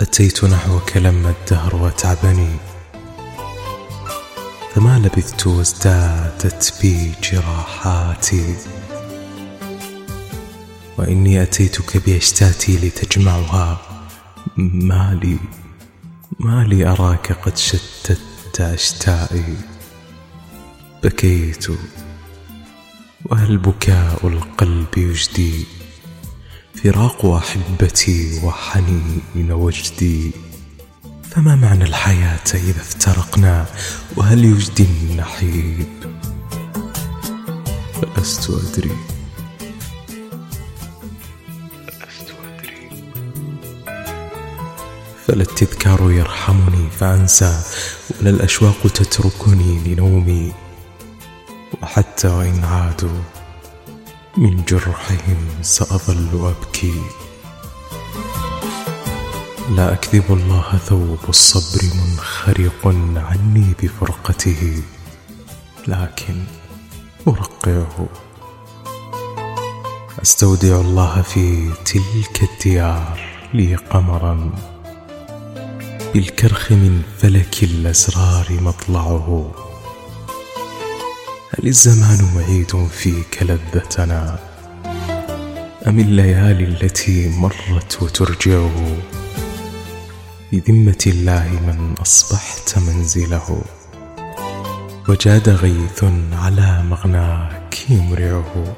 أتيت نحوك لما الدهر وتعبني فما لبثت وازدادت بي جراحاتي. وإني أتيتك بأشتاتي لتجمعها. ما لي ما لي أراك قد شتت أشتائي بكيت وهل بكاء القلب يجدي؟ فراق أحبتي وحنين وجدي. فما معنى الحياة إذا افترقنا؟ وهل يجدي النحيب؟ فلست أدري. لست أدري. فلا التذكار يرحمني فأنسى. ولا الأشواق تتركني لنومي. وحتى وإن عادوا من جرحهم سأظل أبكي. لا أكذب الله ثوب الصبر منخرق عني بفرقته لكن أرقعه. أستودع الله في تلك الديار لي قمرا. بالكرخ من فلك الأسرار مطلعه. هل الزمان معيد فيك لذتنا أم الليالي التي مرت وترجعه بذمة الله من أصبحت منزله. وجاد غيث على مغناك يمرعه